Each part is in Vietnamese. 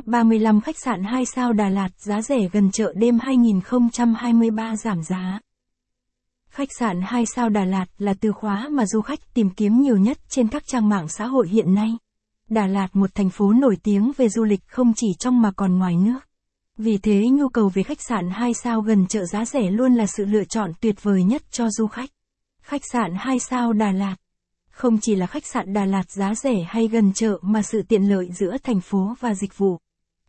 Top 35 khách sạn 2 sao Đà Lạt giá rẻ gần chợ đêm 2023 giảm giá. Khách sạn 2 sao Đà Lạt là từ khóa mà du khách tìm kiếm nhiều nhất trên các trang mạng xã hội hiện nay. Đà Lạt một thành phố nổi tiếng về du lịch không chỉ trong mà còn ngoài nước. Vì thế nhu cầu về khách sạn 2 sao gần chợ giá rẻ luôn là sự lựa chọn tuyệt vời nhất cho du khách. Khách sạn 2 sao Đà Lạt không chỉ là khách sạn Đà Lạt giá rẻ hay gần chợ mà sự tiện lợi giữa thành phố và dịch vụ,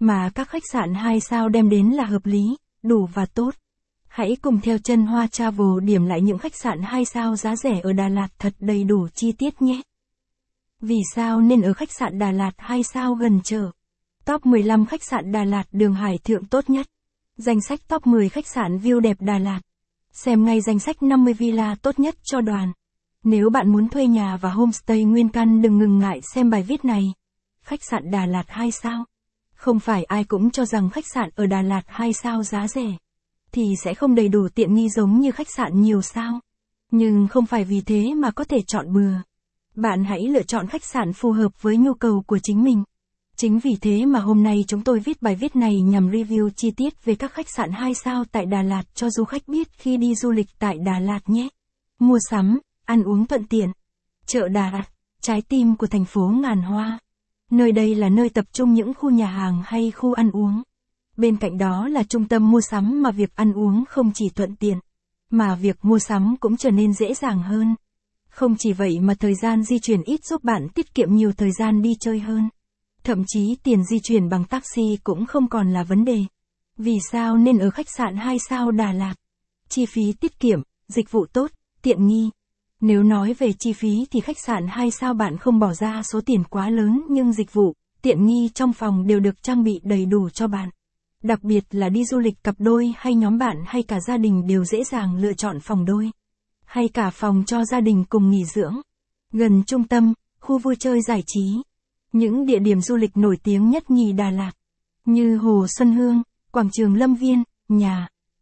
mà các khách sạn 2 sao đem đến là hợp lý, đủ và tốt. Hãy cùng theo chân Hoa Travel điểm lại những khách sạn 2 sao giá rẻ ở Đà Lạt thật đầy đủ chi tiết nhé. Vì sao nên ở khách sạn Đà Lạt 2 sao gần chợ? Top 15 khách sạn Đà Lạt đường Hải Thượng tốt nhất. Danh sách top 10 khách sạn view đẹp Đà Lạt. Xem ngay danh sách 50 villa tốt nhất cho đoàn. Nếu bạn muốn thuê nhà và homestay nguyên căn đừng ngừng ngại xem bài viết này. Khách sạn Đà Lạt 2 sao? Không phải ai cũng cho rằng khách sạn ở Đà Lạt hay sao giá rẻ. Thì sẽ không đầy đủ tiện nghi giống như khách sạn nhiều sao. Nhưng không phải vì thế mà có thể chọn bừa. Bạn hãy lựa chọn khách sạn phù hợp với nhu cầu của chính mình. Chính vì thế mà hôm nay chúng tôi viết bài viết này nhằm review chi tiết về các khách sạn 2 sao tại Đà Lạt cho du khách biết khi đi du lịch tại Đà Lạt nhé. Mua sắm, ăn uống thuận tiện. Chợ Đà Lạt, trái tim của thành phố ngàn hoa. Nơi đây là nơi tập trung những khu nhà hàng hay khu ăn uống. Bên cạnh đó là trung tâm mua sắm mà việc ăn uống không chỉ thuận tiện, mà việc mua sắm cũng trở nên dễ dàng hơn. Không chỉ vậy mà thời gian di chuyển ít giúp bạn tiết kiệm nhiều thời gian đi chơi hơn. Thậm chí tiền di chuyển bằng taxi cũng không còn là vấn đề. Vì sao nên ở khách sạn 2 sao Đà Lạt? Chi phí tiết kiệm, dịch vụ tốt, tiện nghi. Nếu nói về chi phí thì khách sạn 2 sao bạn không bỏ ra số tiền quá lớn nhưng dịch vụ, tiện nghi trong phòng đều được trang bị đầy đủ cho bạn. Đặc biệt là đi du lịch cặp đôi hay nhóm bạn hay cả gia đình đều dễ dàng lựa chọn phòng đôi. Hay cả phòng cho gia đình cùng nghỉ dưỡng. Gần trung tâm, khu vui chơi giải trí. Những địa điểm du lịch nổi tiếng nhất nhì Đà Lạt. Như Hồ Xuân Hương, Quảng trường Lâm Viên, nhà,